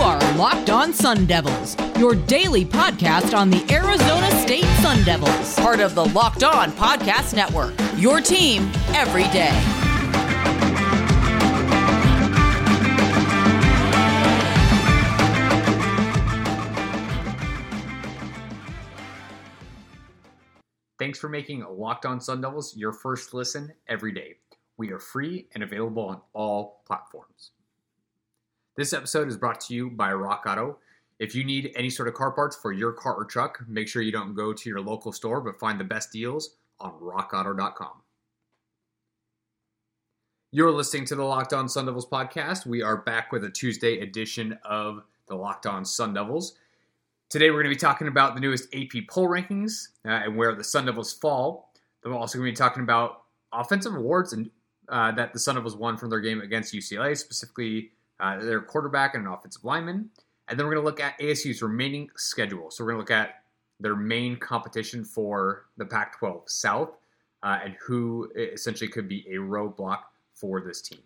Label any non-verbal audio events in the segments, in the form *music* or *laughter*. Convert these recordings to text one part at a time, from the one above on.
are Locked On Sun Devils, your daily podcast on the Arizona State Sun Devils, part of the Locked On Podcast Network. Your team every day. Thanks for making Locked On Sun Devils your first listen every day. We are free and available on all platforms. This episode is brought to you by Rock Auto. If you need any sort of car parts for your car or truck, make sure you don't go to your local store, but find the best deals on rockauto.com. You're listening to the Locked On Sun Devils podcast. We are back with a Tuesday edition of the Locked On Sun Devils. Today, we're going to be talking about the newest AP poll rankings uh, and where the Sun Devils fall. Then we're also going to be talking about offensive awards and uh, that the Sun Devils won from their game against UCLA, specifically uh, their quarterback and an offensive lineman. And then we're going to look at ASU's remaining schedule. So we're going to look at their main competition for the Pac 12 South uh, and who essentially could be a roadblock for this team.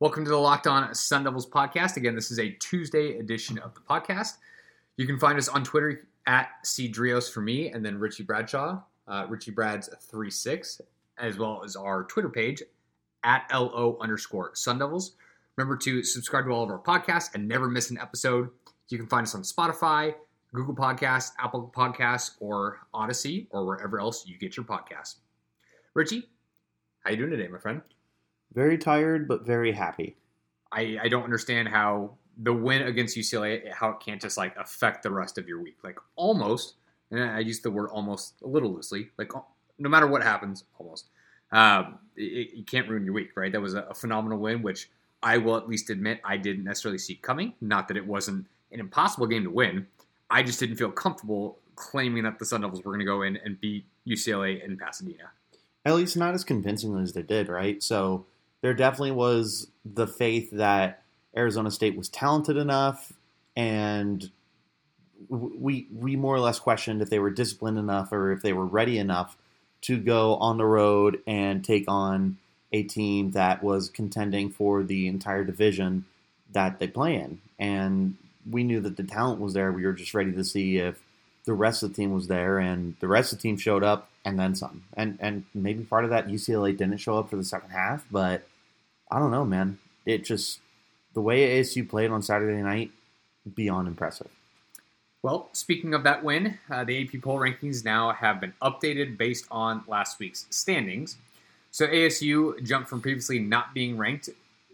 Welcome to the Locked On Sun Devils podcast. Again, this is a Tuesday edition of the podcast. You can find us on Twitter at Cdrios for me, and then Richie Bradshaw, uh, Richie Brads 36, as well as our Twitter page at LO underscore Sun Devils. Remember to subscribe to all of our podcasts and never miss an episode. You can find us on Spotify, Google Podcasts, Apple Podcasts, or Audacy, or wherever else you get your podcasts. Richie, how you doing today, my friend? Very tired, but very happy. I, I don't understand how the win against UCLA, how it can't just like affect the rest of your week. Like almost, and I use the word almost a little loosely. Like no matter what happens, almost, um, it, it, you can't ruin your week, right? That was a, a phenomenal win, which I will at least admit I didn't necessarily see coming. Not that it wasn't an impossible game to win. I just didn't feel comfortable claiming that the Sun Devils were going to go in and beat UCLA in Pasadena. At least not as convincingly as they did, right? So there definitely was the faith that Arizona State was talented enough, and we we more or less questioned if they were disciplined enough or if they were ready enough to go on the road and take on a team that was contending for the entire division that they play in. And we knew that the talent was there. We were just ready to see if the rest of the team was there, and the rest of the team showed up and then some. And and maybe part of that UCLA didn't show up for the second half, but I don't know, man. It just the way ASU played on Saturday night, beyond impressive. Well, speaking of that win, uh, the AP poll rankings now have been updated based on last week's standings. So ASU jumped from previously not being ranked,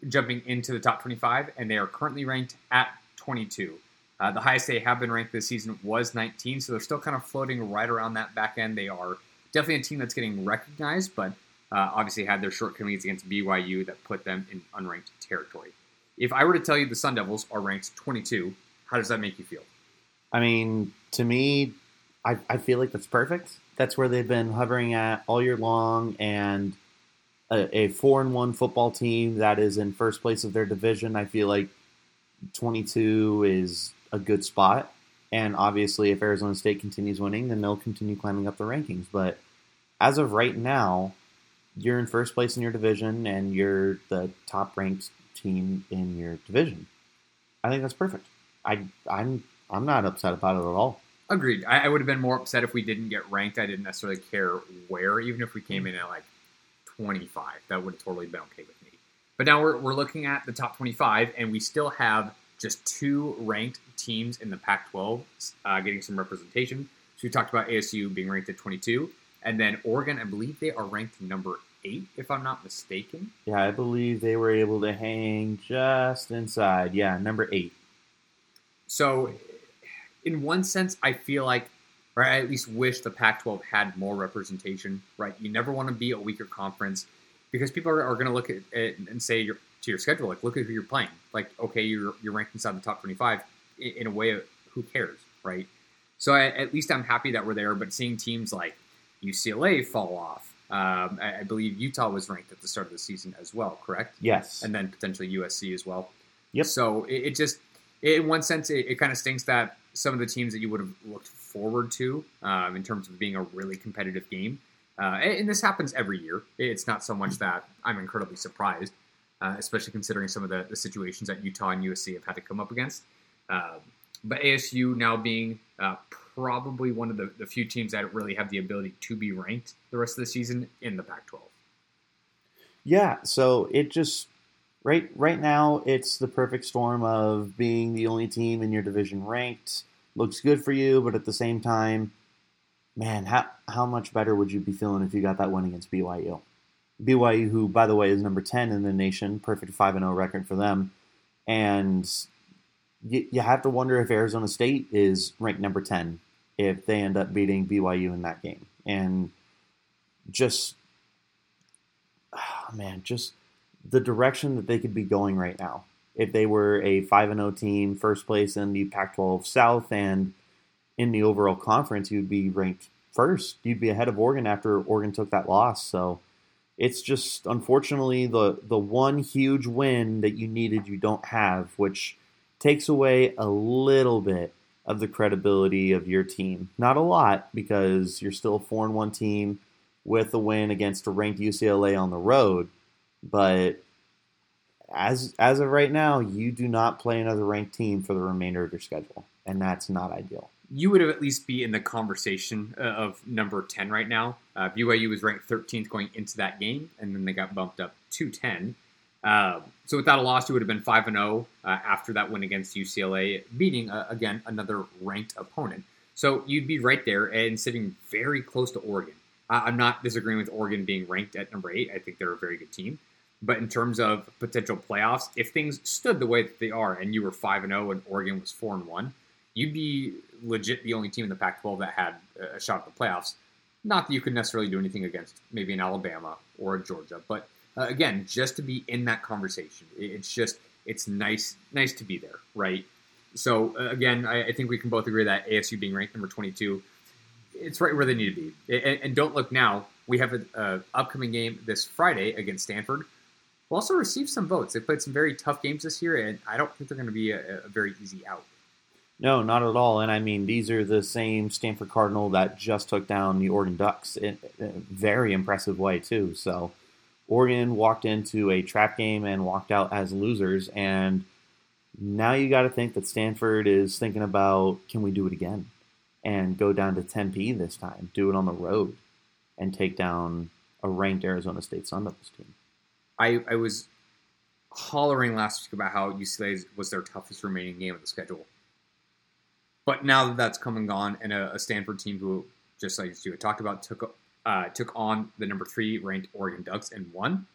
jumping into the top 25, and they are currently ranked at 22. Uh, the highest they have been ranked this season was 19, so they're still kind of floating right around that back end. They are definitely a team that's getting recognized, but uh, obviously had their shortcomings against BYU that put them in unranked territory. If I were to tell you the Sun Devils are ranked 22, how does that make you feel? I mean, to me, I, I feel like that's perfect. That's where they've been hovering at all year long, and – a, a four and one football team that is in first place of their division. I feel like 22 is a good spot. And obviously, if Arizona State continues winning, then they'll continue climbing up the rankings. But as of right now, you're in first place in your division and you're the top ranked team in your division. I think that's perfect. I I'm I'm not upset about it at all. Agreed. I, I would have been more upset if we didn't get ranked. I didn't necessarily care where, even if we came in at like 25. That would have totally been okay with me. But now we're, we're looking at the top 25, and we still have just two ranked teams in the Pac 12 uh, getting some representation. So we talked about ASU being ranked at 22, and then Oregon, I believe they are ranked number eight, if I'm not mistaken. Yeah, I believe they were able to hang just inside. Yeah, number eight. So, in one sense, I feel like or I at least wish the Pac-12 had more representation. Right, you never want to be a weaker conference because people are, are going to look at it and say to your schedule, like, look at who you're playing. Like, okay, you're you're ranked inside the top 25. In, in a way, who cares, right? So I, at least I'm happy that we're there. But seeing teams like UCLA fall off, um, I, I, believe Utah was ranked at the start of the season as well, correct? Yes, and then potentially USC as well. Yep. So it, it just, in one sense, it, it kind of stinks that some of the teams that you would have looked forward to um, in terms of being a really competitive game. Uh, and, this happens every year. It's not so much that I'm incredibly surprised. uh, especially considering some of the, the, situations that Utah and USC have had to come up against. Uh, but ASU now being uh, probably one of the, the few teams that really have the ability to be ranked the rest of the season in the Pac 12. Yeah, so it just right right now it's the perfect storm of being the only team in your division ranked. Looks good for you, but at the same time, man, how how much better would you be feeling if you got that win against BYU? BYU, who by the way is number ten in the nation, perfect five and zero oh record for them, and you, you have to wonder if Arizona State is ranked number ten if they end up beating BYU in that game, and just oh *sighs* man, just the direction that they could be going right now. If they were a 5 0 team, first place in the Pac 12 South and in the overall conference, you'd be ranked first. You'd be ahead of Oregon after Oregon took that loss. So it's just unfortunately the, the one huge win that you needed, you don't have, which takes away a little bit of the credibility of your team. Not a lot, because you're still a 4 and 1 team with a win against a ranked UCLA on the road. But as as of right now, you do not play another ranked team for the remainder of your schedule, and that's not ideal. You would at least be in the conversation uh, of number ten right now. Uh, BYU was ranked 13th going into that game, and then they got bumped up to 10. Uh, so without a loss, you would have been five and zero oh, uh, after that win against UCLA, beating uh, again another ranked opponent. So you'd be right there and sitting very close to Oregon. I'm not disagreeing with Oregon being ranked at number eight. I think they're a very good team. But in terms of potential playoffs, if things stood the way that they are, and you were five and zero, oh and Oregon was four and one, you'd be legit the only team in the Pac-12 that had a shot at the playoffs. Not that you could necessarily do anything against maybe an Alabama or a Georgia, but uh, again, just to be in that conversation, it's just it's nice nice to be there, right? So uh, again, I, I, think we can both agree that ASU being ranked number 22, it's right where they need to be. And, and don't look now. We have an upcoming game this Friday against Stanford will also receive some votes. They played some very tough games this year, and I don't think they're going to be a, a very easy out. No, not at all. And I mean, these are the same Stanford Cardinal that just took down the Oregon Ducks in a very impressive way, too. So Oregon walked into a trap game and walked out as losers. And now you got to think that Stanford is thinking about can we do it again and go down to Tempe this time, do it on the road, and take down a ranked Arizona State Sun Devils team. I, I was hollering last week about how UCLA was their toughest remaining game of the schedule. But now that that's come and gone, and a, a Stanford team who, just like you talked about, took uh, took on the number three ranked Oregon Ducks and won.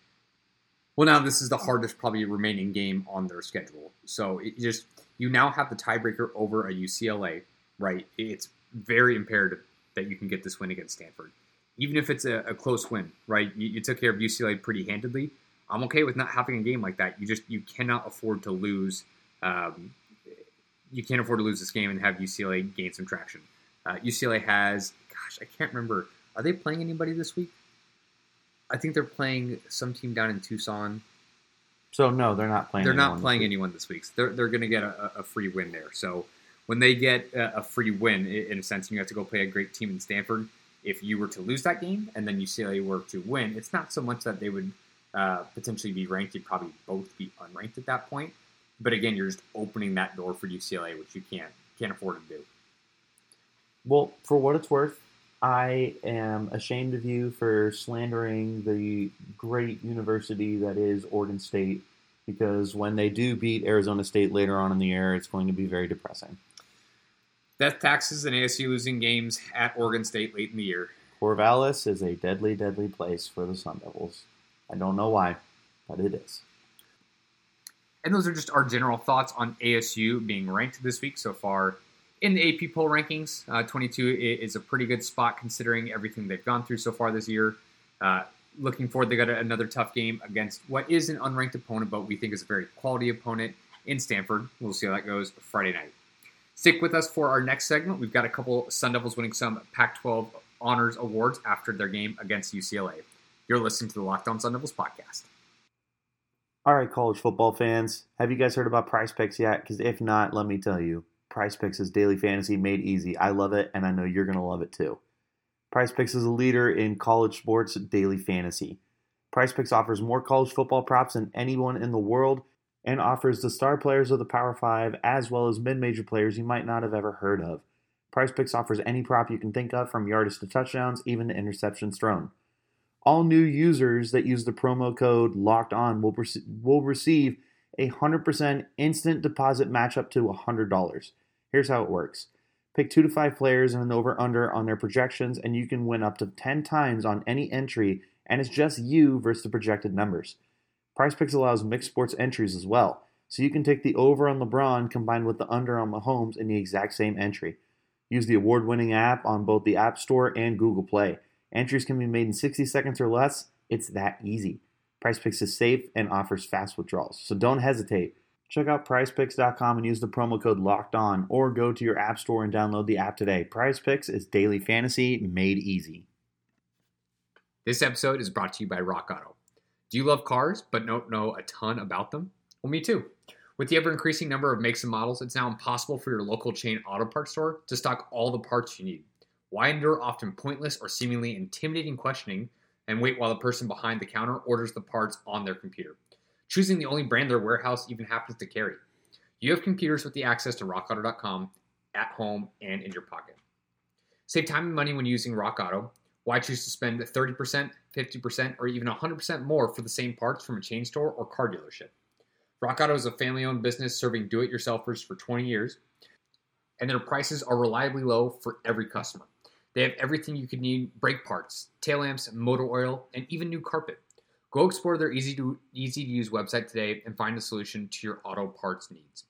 Well, now this is the hardest probably remaining game on their schedule. So it just you now have the tiebreaker over a UCLA, right? It's very imperative that you can get this win against Stanford, even if it's a, a close win, right? You, you took care of UCLA pretty handedly I'm okay with not having a game like that. You just you cannot afford to lose. Um, you can't afford to lose this game and have UCLA gain some traction. Uh, UCLA has, gosh, I can't remember. Are they playing anybody this week? I think they're playing some team down in Tucson. So no, they're not playing. They're not playing this anyone this week. So they're they're going to get a, a, free win there. So when they get a, a free win, in a sense, and you have to go play a great team in Stanford. If you were to lose that game and then UCLA were to win, it's not so much that they would uh, potentially be ranked. You'd probably both be unranked at that point. But again, you're just opening that door for UCLA, which you can't can't afford to do. Well, for what it's worth, I am ashamed of you for slandering the great university that is Oregon State because when they do beat Arizona State later on in the year, it's going to be very depressing. Death taxes and ASU losing games at Oregon State late in the year. Corvallis is a deadly, deadly place for the Sun Devils. I don't know why, but it is. And those are just our general thoughts on ASU being ranked this week so far in the AP poll rankings. Uh, 22 is a pretty good spot considering everything they've gone through so far this year. Uh, looking forward, they got another tough game against what is an unranked opponent, but we think is a very quality opponent in Stanford. We'll see how that goes Friday night. Stick with us for our next segment. We've got a couple Sun Devils winning some Pac 12 honors awards after their game against UCLA. You're listening to the Locked On Sun Devils podcast. All right, college football fans, have you guys heard about Prize Picks yet? Because if not, let me tell you, Prize Picks is daily fantasy made easy. I love it, and I know you're going to love it too. Prize Picks is a leader in college sports daily fantasy. Prize Picks offers more college football props than anyone in the world and offers the star players of the Power 5 as well as mid major players you might not have ever heard of. Prize Picks offers any prop you can think of from yardage to touchdowns, even to interceptions thrown. All new users that use the promo code locked on will, rec- will receive a 100% instant deposit match up to $100. Here's how it works pick two to five players and an over under on their projections, and you can win up to 10 times on any entry, and it's just you versus the projected numbers. Prize Picks allows mixed sports entries as well, so you can take the over on LeBron combined with the under on Mahomes in the exact same entry. Use the award winning app on both the App Store and Google Play. Entries can be made in 60 seconds or less. It's that easy. Prize Picks is safe and offers fast withdrawals, so don't hesitate. Check out prizepicks.com and use the promo code locked on, or go to your app store and download the app today. Prize Picks is daily fantasy made easy. This episode is brought to you by Rock Auto. Do you love cars but don't know a ton about them? Well, me too. With the ever increasing number of makes and models, it's now impossible for your local chain auto parts store to stock all the parts you need. Why endure often pointless or seemingly intimidating questioning and wait while the person behind the counter orders the parts on their computer, choosing the only brand their warehouse even happens to carry? You have computers with the access to rockauto.com at home and in your pocket. Save time and money when using Rock Auto. Why choose to spend 30%, 50%, or even 100% more for the same parts from a chain store or car dealership? Rock Auto is a family owned business serving do it yourselfers for 20 years, and their prices are reliably low for every customer. They have everything you could need brake parts, tail lamps, motor oil, and even new carpet. Go explore their easy to, easy to use website today and find a solution to your auto parts needs.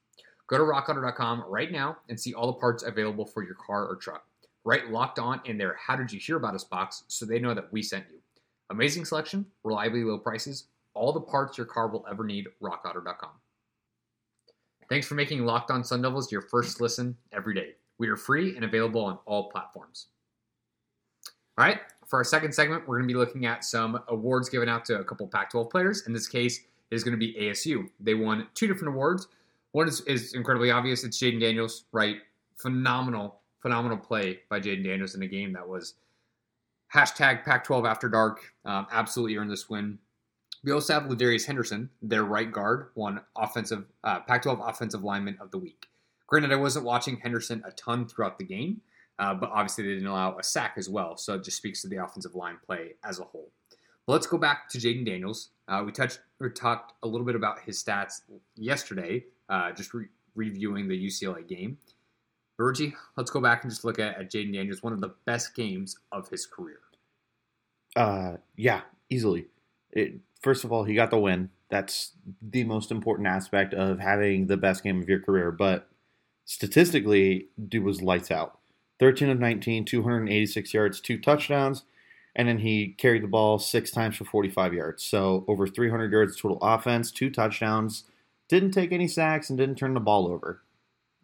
Go to rockauto.com right now and see all the parts available for your car or truck. Write locked on in their How Did You Hear About Us box so they know that we sent you. Amazing selection, reliably low prices, all the parts your car will ever need, rockauto.com. Thanks for making Locked On Sun Devils your first listen every day. We are free and available on all platforms. All right, for our second segment, we're going to be looking at some awards given out to a couple Pac 12 players. In this case, it is going to be ASU. They won two different awards. One is, is incredibly obvious it's Jayden Daniels, right? Phenomenal phenomenal play by Jayden Daniels in a game that was hashtag Pac-12 after dark. Um, absolutely earned this win. We also have LaDarius Henderson, their right guard, won offensive uh, Pac-12 offensive lineman of the week. Granted, I wasn't watching Henderson a ton throughout the game, uh, but obviously they didn't allow a sack as well, so it just speaks to the offensive line play as a whole. But let's go back to Jayden Daniels. Uh, we touched or talked a little bit about his stats yesterday, uh, just re- reviewing the UCLA game. Virgie, let's go back and just look at, at Jayden Daniels, one of the best games of his career. Uh, yeah, easily. It, first of all, he got the win. That's the most important aspect of having the best game of your career. But statistically, dude was lights out. 13 of 19, 286 yards, two touchdowns, and then he carried the ball six times for 45 yards. So over 300 yards total offense, two touchdowns, didn't take any sacks, and didn't turn the ball over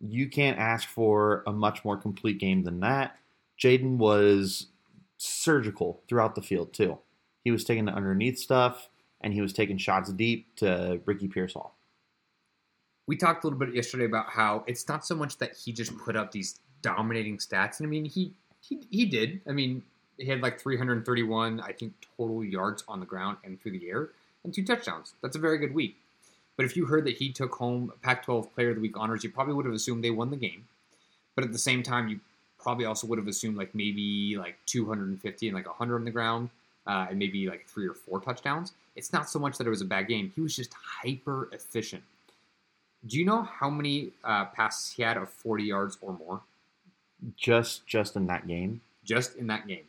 you can't ask for a much more complete game than that. Jayden was surgical throughout the field too. He was taking the underneath stuff and he was taking shots deep to Ricky Pearsall. We talked a little bit yesterday about how it's not so much that he just put up these dominating stats. And I mean, he he, he did. I mean, he had like 331, I think, total yards on the ground and through the air, and two touchdowns. That's a very good week. But if you heard that he took home Pac 12 Player of the Week honors, you probably would have assumed they won the game. But at the same time, you probably also would have assumed like maybe like 250 and like 100 on the ground uh, and maybe like three or four touchdowns. It's not so much that it was a bad game. He was just hyper efficient. Do you know how many uh, passes he had of 40 yards or more? Just just in that game. Just in that game.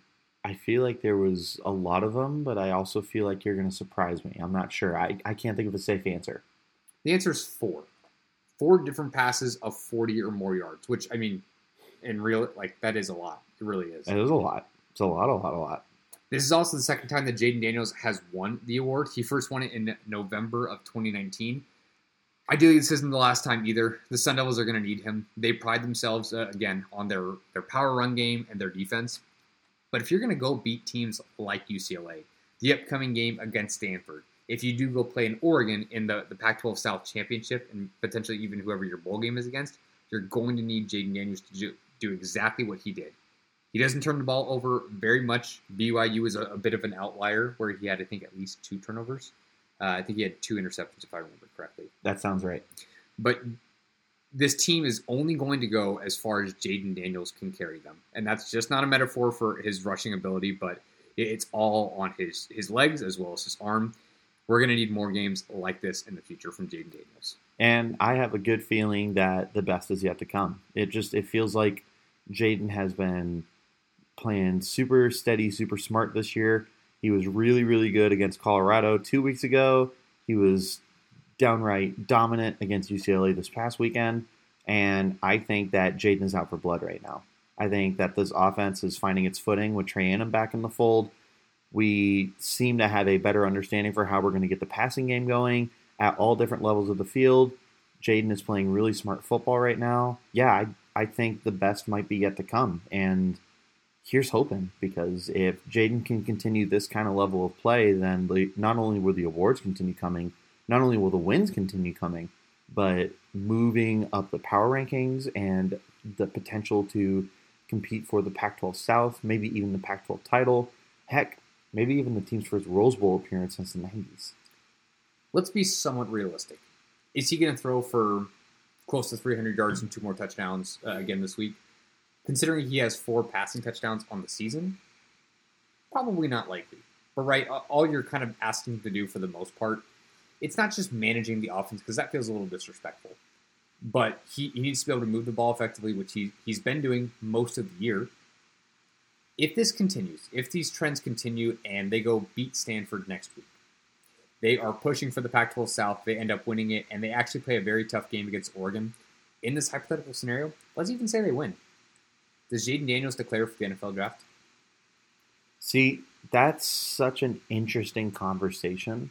I feel like there was a lot of them, but I also feel like you're going to surprise me. I'm not sure. I, I can't think of a safe answer. The answer is four. Four different passes of 40 or more yards, which, I mean, in real, like, that is a lot. It really is. It is a lot. It's a lot, a lot, a lot. This is also the second time that Jayden Daniels has won the award. He first won it in November of 2019. Ideally, this isn't the last time either. The Sun Devils are going to need him. They pride themselves, uh, again, on their, their power run game and their defense. But if you're going to go beat teams like UCLA, the upcoming game against Stanford, if you do go play in Oregon in the, the Pac 12 South Championship and potentially even whoever your bowl game is against, you're going to need Jayden Daniels to do, do exactly what he did He doesn't turn the ball over very much. BYU is a, a bit of an outlier where he had, I think, at least two turnovers. Uh, I think he had two interceptions, if I remember correctly. That sounds right. But this team is only going to go as far as Jayden Daniels can carry them, and that's just not a metaphor for his rushing ability, but it's all on his his legs as well as his arm. We're going to need more games like this in the future from Jayden Daniels. And I have a good feeling that the best is yet to come. It just it feels like Jayden has been playing super steady, super smart this year. He was really, really good against Colorado two weeks ago. He was downright dominant against UCLA this past weekend. And I think that Jayden is out for blood right now. I think that this offense is finding its footing with Trey Annan back in the fold. We seem to have a better understanding for how we're going to get the passing game going at all different levels of the field. Jayden is playing really smart football right now. Yeah, I, I think the best might be yet to come. And here's hoping because if Jayden can continue this kind of level of play, then the, not only will the awards continue coming, not only will the wins continue coming, but moving up the power rankings and the potential to compete for the Pac 12 South, maybe even the Pac 12 title. Heck, maybe even the team's first Rose Bowl appearance since the 90s. Let's be somewhat realistic. Is he going to throw for close to 300 yards and two more touchdowns uh, again this week? Considering he has four passing touchdowns on the season, probably not likely. But right, all you're kind of asking to do for the most part, it's not just managing the offense because that feels a little disrespectful. But he, he needs to be able to move the ball effectively, which he, he's been doing most of the year. If this continues, if these trends continue and they go beat Stanford next week, they are pushing for the Pac 12 South. They end up winning it, and they actually play a very tough game against Oregon. In this hypothetical scenario, let's even say they win. Does Jayden Daniels declare for the NFL draft? See, that's such an interesting conversation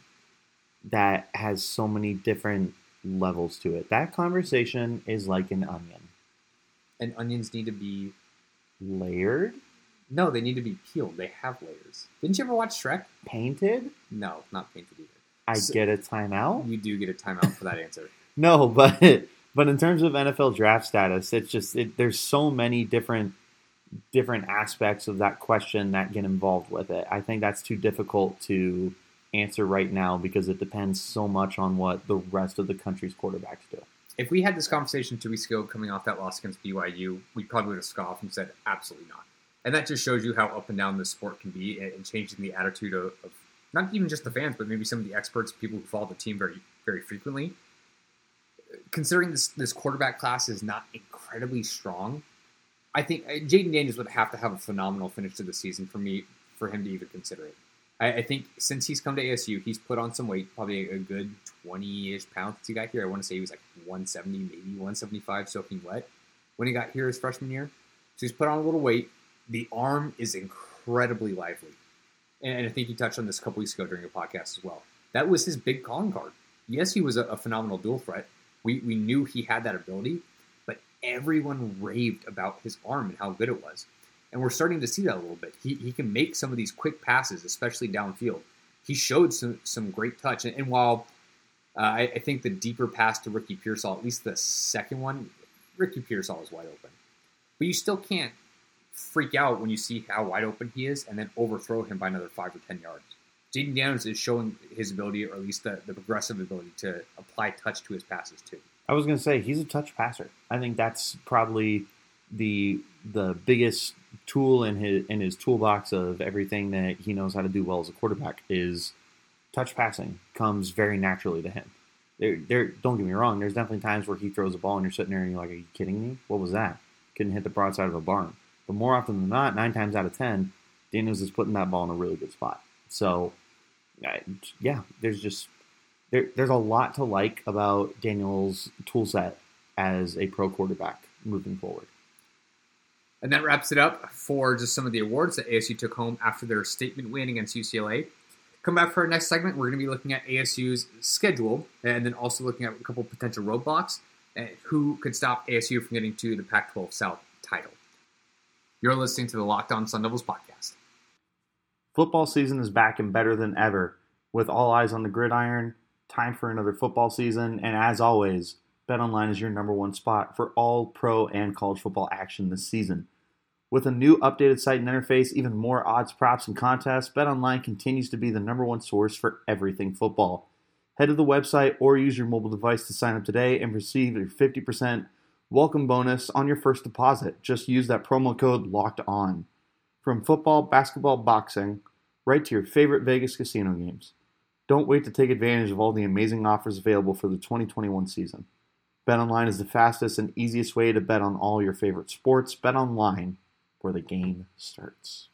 that has so many different levels to it. That conversation is like an onion. And onions need to be layered? No, they need to be peeled. They have layers. Didn't you ever watch Shrek? Painted? No, not painted either. I so, get a timeout? You do get a timeout for that answer. *laughs* no, but but in terms of NFL draft status, it's just it, there's so many different different aspects of that question that get involved with it. I think that's too difficult to answer right now because it depends so much on what the rest of the country's quarterbacks do. If we had this conversation two weeks ago coming off that loss against BYU, we probably would have scoffed and said, absolutely not. And that just shows you how up and down the sport can be and changing the attitude of, of not even just the fans, but maybe some of the experts, people who follow the team very, very frequently. Considering this, this quarterback class is not incredibly strong, I think uh, Jayden Daniels would have to have a phenomenal finish to the season for me for him to even consider it. I, I think since he's come to ASU, he's put on some weight, probably a, good 20-ish pounds since he got here. I want to say he was like 170, maybe 175 soaking wet when he got here his freshman year. So he's put on a little weight. The arm is incredibly lively. And I think he touched on this a couple weeks ago during a podcast as well. That was his big calling card. Yes, he was a, a phenomenal dual threat. We, we knew he had that ability, everyone raved about his arm and how good it was and we're starting to see that a little bit. He, he can make some of these quick passes, especially downfield. He showed some, some great touch, and, and while uh, I, I, think the deeper pass to Ricky Pearsall, at least the second one, Ricky Pearsall is wide open, but you still can't freak out when you see how wide open he is and then overthrow him by another five or ten yards. Jayden Daniels is showing his ability, or at least the, the progressive ability, to apply touch to his passes too. I was going to say he's a touch passer. I think that's probably the the biggest tool in his in his toolbox of everything that he knows how to do well as a quarterback is touch passing comes very naturally to him. There, there. Don't get me wrong. There's definitely times where he throws a ball and you're sitting there and you're like, "Are you kidding me? What was that?" Couldn't hit the broadside of a barn. But more often than not, nine times out of ten, Daniels is putting that ball in a really good spot. So, yeah, there's just there, there's a lot to like about Daniels' tool set as a pro quarterback moving forward. And that wraps it up for just some of the awards that ASU took home after their statement win against UCLA. Come back for our next segment. We're going to be looking at ASU's schedule and then also looking at a couple potential roadblocks and who could stop ASU from getting to the Pac 12 South title. You're listening to the Locked On Sun Devils podcast. Football season is back and better than ever. With all eyes on the gridiron, time for another football season, and as always, BetOnline is your number one spot for all pro and college football action this season. With a new updated site and interface, even more odds, props, and contests, BetOnline continues to be the number one source for everything football. Head to the website or use your mobile device to sign up today and receive your 50% welcome bonus on your first deposit. Just use that promo code LOCKED ON. From football, basketball, boxing, right to your favorite Vegas casino games. Don't wait to take advantage of all the amazing offers available for the 2021 season. BetOnline is the fastest and easiest way to bet on all your favorite sports. BetOnline where the game starts.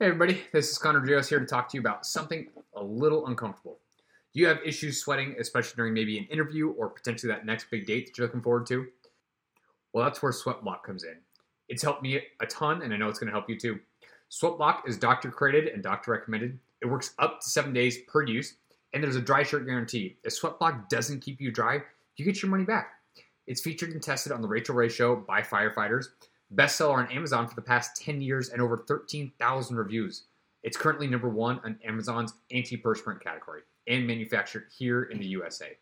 Hey, everybody, this is Connor Rios here to talk to you about something a little uncomfortable. Do you have issues sweating, especially during maybe an interview or potentially that next big date that you're looking forward to? Well, that's where Sweatblock comes in. It's helped me a ton, and I know it's going to help you too. Sweatblock is doctor created and doctor recommended. It works up to seven days per use, and there's a dry shirt guarantee. If Sweatblock doesn't keep you dry, you get your money back. It's featured and tested on the Rachael Ray Show by firefighters bestseller on Amazon for the past 10 years and over 13,000 reviews. It's currently number one on Amazon's antiperspirant category and manufactured here in the USA.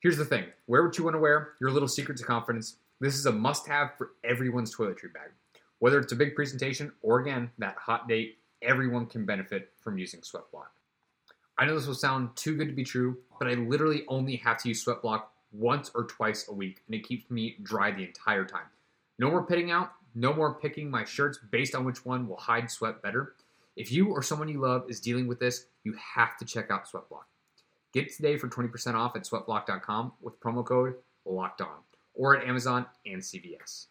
Here's the thing wear what you want to wear, your little secret to confidence. This is a must have for everyone's toiletry bag. Whether it's a big presentation or again, that hot date, everyone can benefit from using Sweatblock. I know this will sound too good to be true, but I literally only have to use Sweatblock once or twice a week, and it keeps me dry the entire time. No more pitting out. No more picking my shirts based on which one will hide sweat better. If you or someone you love is dealing with this, you have to check out Sweatblock. Get today for 20% off at sweatblock.com with promo code LOCKED ON or at Amazon and CVS.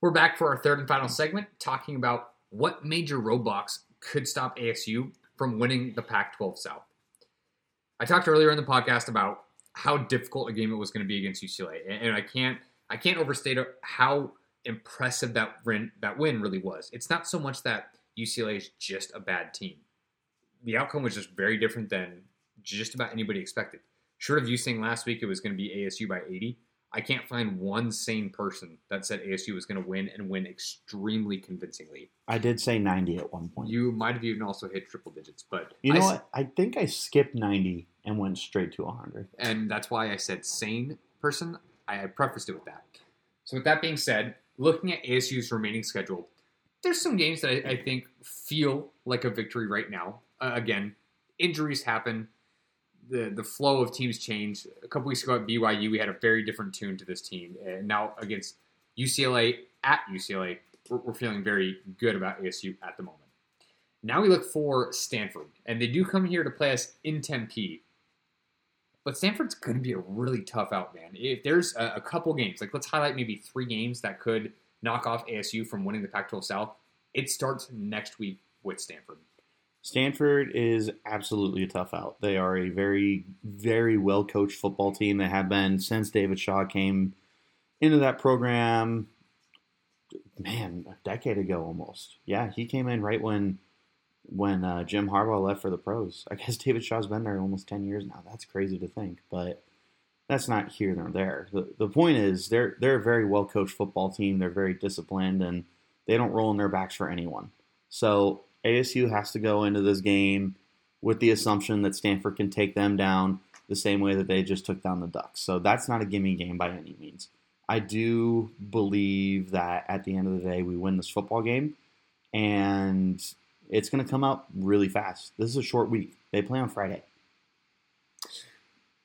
We're back for our third and final segment talking about what major roadblocks could stop ASU from winning the Pac 12 South. I talked earlier in the podcast about how difficult a game it was going to be against UCLA, and I can't I can't overstate how impressive that win, that win really was. It's not so much that UCLA is just a bad team. The outcome was just very different than just about anybody expected. Short of you saying last week it was going to be ASU by 80, I can't find one sane person that said ASU was going to win and win extremely convincingly. I did say 90 at one point. You might have even also hit triple digits, but you know I, what? I think I skipped 90 and went straight to 100. And that's why I said sane person. I prefaced it with that. So, with that being said, looking at ASU's remaining schedule, there's some games that I, I think feel like a victory right now. Uh, again, injuries happen. The, the flow of teams change. A couple weeks ago at BYU, we had a very different tune to this team. And now against UCLA at UCLA, we're, we're feeling very good about ASU at the moment. Now we look for Stanford, and they do come here to play us in Tempe. But Stanford's going to be a really tough out, man. If there's a, a, couple games, like let's highlight maybe three games that could knock off ASU from winning the Pac 12 South, it starts next week with Stanford. Stanford is absolutely a tough out. They are a very, very well coached football team. They have been since David Shaw came into that program, man, a decade ago almost. Yeah, he came in right when when uh, Jim Harbaugh left for the pros. I guess *laughs* David Shaw's been there almost 10 years now. That's crazy to think, but that's not here nor there. The, the point is they're they're a very well coached football team. They're very disciplined and they don't roll in their backs for anyone. So ASU has to go into this game with the assumption that Stanford can take them down the same way that they just took down the Ducks. So that's not a gimme game by any means. I do believe that at the end of the day we win this football game and it's going to come out really fast. This is a short week. They play on Friday.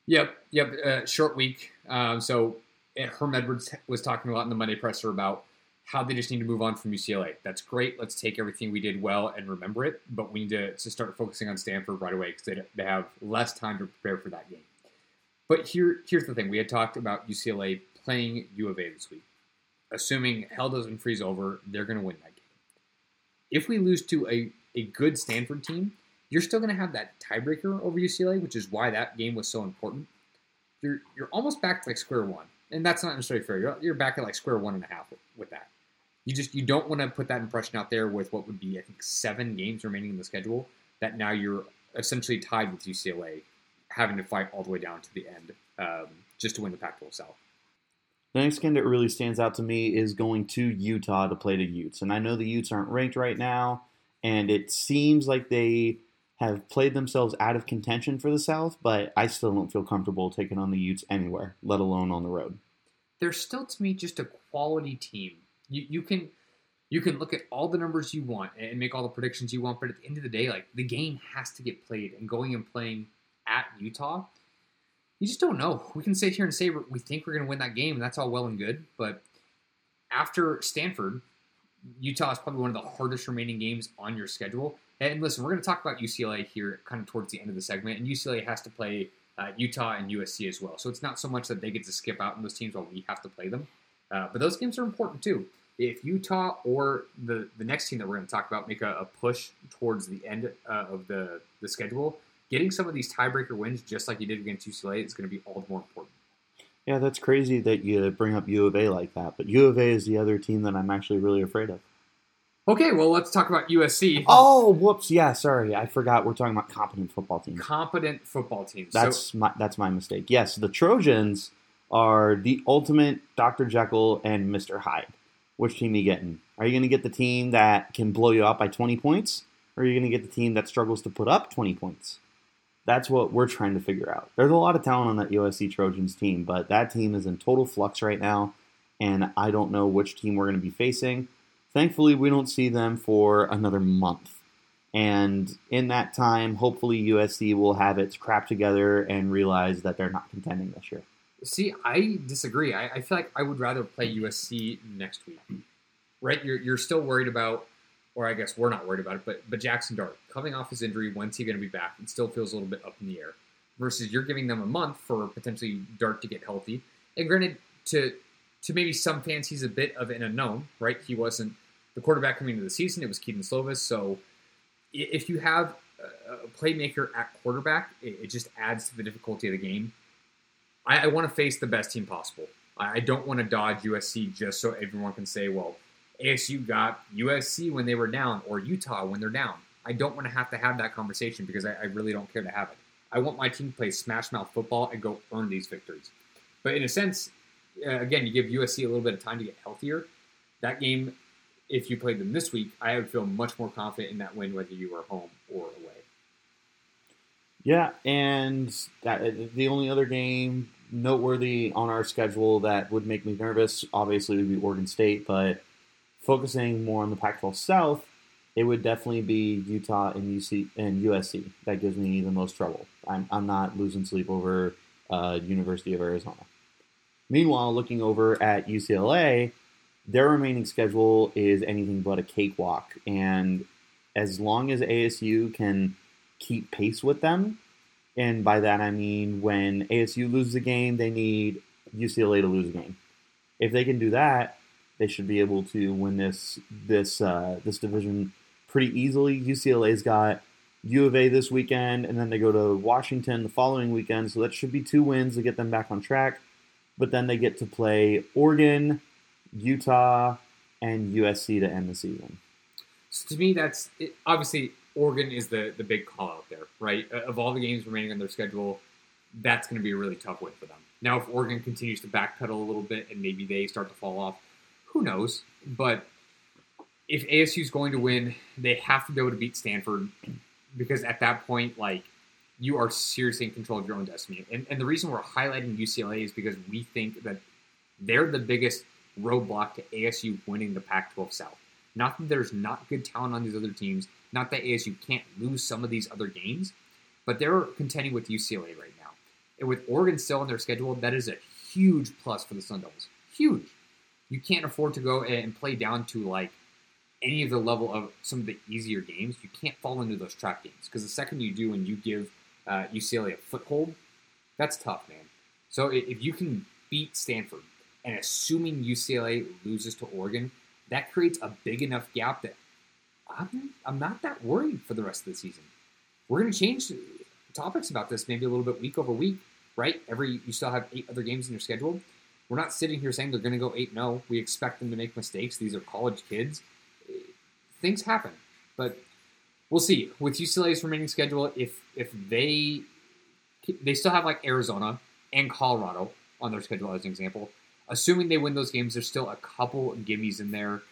Yep, yep. Uh, short week. Um, so uh, Herm Edwards was talking a lot in the Monday presser about how they just need to move on from UCLA. That's great. Let's take everything we did well and remember it. But we need to, to start focusing on Stanford right away because they, they have less time to prepare for that game. But here, here's the thing: we had talked about UCLA playing U of A this week. Assuming hell doesn't freeze over, they're going to win that game. If we lose to a a good Stanford team, you're still going to have that tiebreaker over UCLA, which is why that game was so important. You're you're almost back to like square one, and that's not necessarily fair. You're, you're back at like square one and a half with, with that. You just you don't want to put that impression out there with what would be I think seven games remaining in the schedule. That now you're essentially tied with UCLA, having to fight all the way down to the end um, just to win the Pac-12 South. The next game that really stands out to me is going to Utah to play the Utes, and I know the Utes aren't ranked right now and it seems like they have played themselves out of contention for the South, but I still don't feel comfortable taking on the Utes anywhere, let alone on the road. they're still to me just a quality team. You you can you can look at all the numbers you want and make all the predictions you want, but at the end of the day, like the game has to get played. And going and playing at Utah, you just don't know. We can sit here and say we think we're going to win that game, and that's all well and good. But after Stanford, Utah is probably one of the hardest remaining games on your schedule. And listen, we're going to talk about UCLA here kind of towards the end of the segment, and UCLA has to play uh, Utah and USC as well. So it's not so much that they get to skip out in those teams while we have to play them, uh, but those games are important too if Utah or the the next team that we're going to talk about make a, a push towards the end uh, of the the schedule, getting some of these tiebreaker wins, just like you did against UCLA, is going to be all the more important. Yeah, that's crazy that you bring up U of A like that, but U of A is the other team that I'm actually really afraid of. Okay, well, let's talk about USC. Oh, whoops! Yeah, sorry, I forgot. We're talking about competent football teams. Competent football teams. That's so, my that's my mistake. Yes, the Trojans are the ultimate Dr. Jekyll and Mr. Hyde which team are you getting? Are you going to get the team that can blow you out by 20 points? Or are you going to get the team that struggles to put up 20 points? That's what we're trying to figure out. There's a lot of talent on that USC Trojans team, but that team is in total flux right now, and I don't know which team we're going to be facing. Thankfully, we don't see them for another month. And in that time, hopefully USC will have its crap together and realize that they're not contending this year. See, I disagree. I, I, feel like I would rather play USC next week. Right? You're, you're still worried about, or I guess we're not worried about it, but but Jaxson Dart coming off his injury, when's he going to be back? It still feels a little bit up in the air. Versus you're giving them a month for potentially Dart to get healthy. And granted, to to maybe some fans, he's a bit of an unknown, right? He wasn't the quarterback coming into the season. It was Kedon Slovis. So if you have a playmaker at quarterback, it, it just adds to the difficulty of the game. I, I want to face the best team possible. I, I don't want to dodge USC just so everyone can say, well, ASU got USC when they were down or Utah when they're down. I don't want to have to have that conversation because I, I really don't care to have it. I want my team to play smash mouth football and go earn these victories. But in a sense, uh, again, you give USC a little bit of time to get healthier. That game, if you played them this week, I would feel much more confident in that win whether you were home or away. Yeah, and that, the only other game noteworthy on our schedule that would make me nervous, obviously, would be Oregon State, but focusing more on the Pac-12 South, it would definitely be Utah and UC and USC. That gives me the most trouble. I'm, I'm not losing sleep over uh, University of Arizona. Meanwhile, looking over at UCLA, their remaining schedule is anything but a cakewalk, and as long as ASU can keep pace with them, and by that I mean when ASU loses a game, they need UCLA to lose a game. If they can do that, they should be able to win this this uh, this division pretty easily. UCLA's got U of A this weekend, and then they go to Washington the following weekend. So that should be two wins to get them back on track. But then they get to play Oregon, Utah, and USC to end the season. So to me, that's it, obviously Oregon is the the big call out there, right? Uh, of all the games remaining on their schedule, that's going to be a really tough win for them. Now, if Oregon continues to backpedal a little bit and maybe they start to fall off, who knows? But if ASU is going to win, they have to be able to beat Stanford because at that point, like you are seriously in control of your own destiny. And, and the reason we're highlighting UCLA is because we think that they're the biggest roadblock to ASU winning the Pac-12 South. Not that there's not good talent on these other teams, not that ASU can't lose some of these other games, but they're contending with UCLA right now. And with Oregon still on their schedule, that is a huge plus for the Sun Devils. Huge. You can't afford to go and play down to like any of the level of some of the easier games. You can't fall into those trap games because the second you do and you give uh, UCLA a foothold, that's tough, man. So if you can beat Stanford and assuming UCLA loses to Oregon, that creates a big enough gap that I'm, I'm not that worried for the rest of the season. We're going to change topics about this maybe a little bit week over week, right? Every you still have eight other games in your schedule. We're not sitting here saying they're going to go eight. No, we expect them to make mistakes. These are college kids. Things happen, but we'll see with UCLA's remaining schedule. If if they they still have like Arizona and Colorado on their schedule as an example. Assuming they win those games, there's still a couple gimmies in there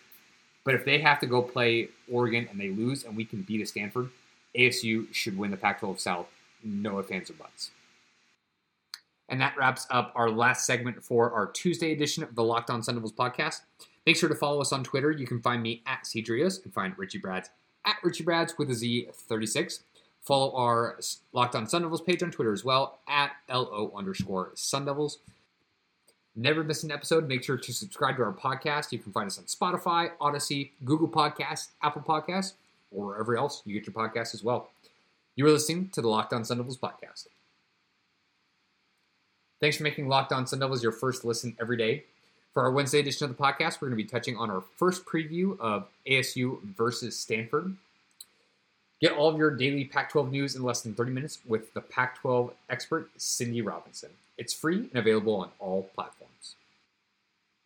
but if they have to go play Oregon and they lose and we can beat a Stanford, ASU should win the Pac 12 South. No ifs, ands, or buts. And that wraps up our last segment for our Tuesday edition of the Locked On Sun Devils podcast. Make sure to follow us on Twitter. You can find me at Cedrios and find Richie Brads at Richie Brads with a Z36. Follow our Locked On Sun Devils page on Twitter as well at LO underscore Sun Devils. Never miss an episode. Make sure to subscribe to our podcast. You can find us on Spotify, Audacy, Google Podcasts, Apple Podcasts, or wherever else you get your podcasts as well. You are listening to the Lockdown Sun Devils podcast. Thanks for making Lockdown Sun Devils your first listen every day. For our Wednesday edition of the podcast, we're going to be touching on our first preview of ASU versus Stanford. Get all of your daily Pac 12 news in less than 30 minutes with the Pac 12 expert, Cindy Robinson. It's free and available on all platforms.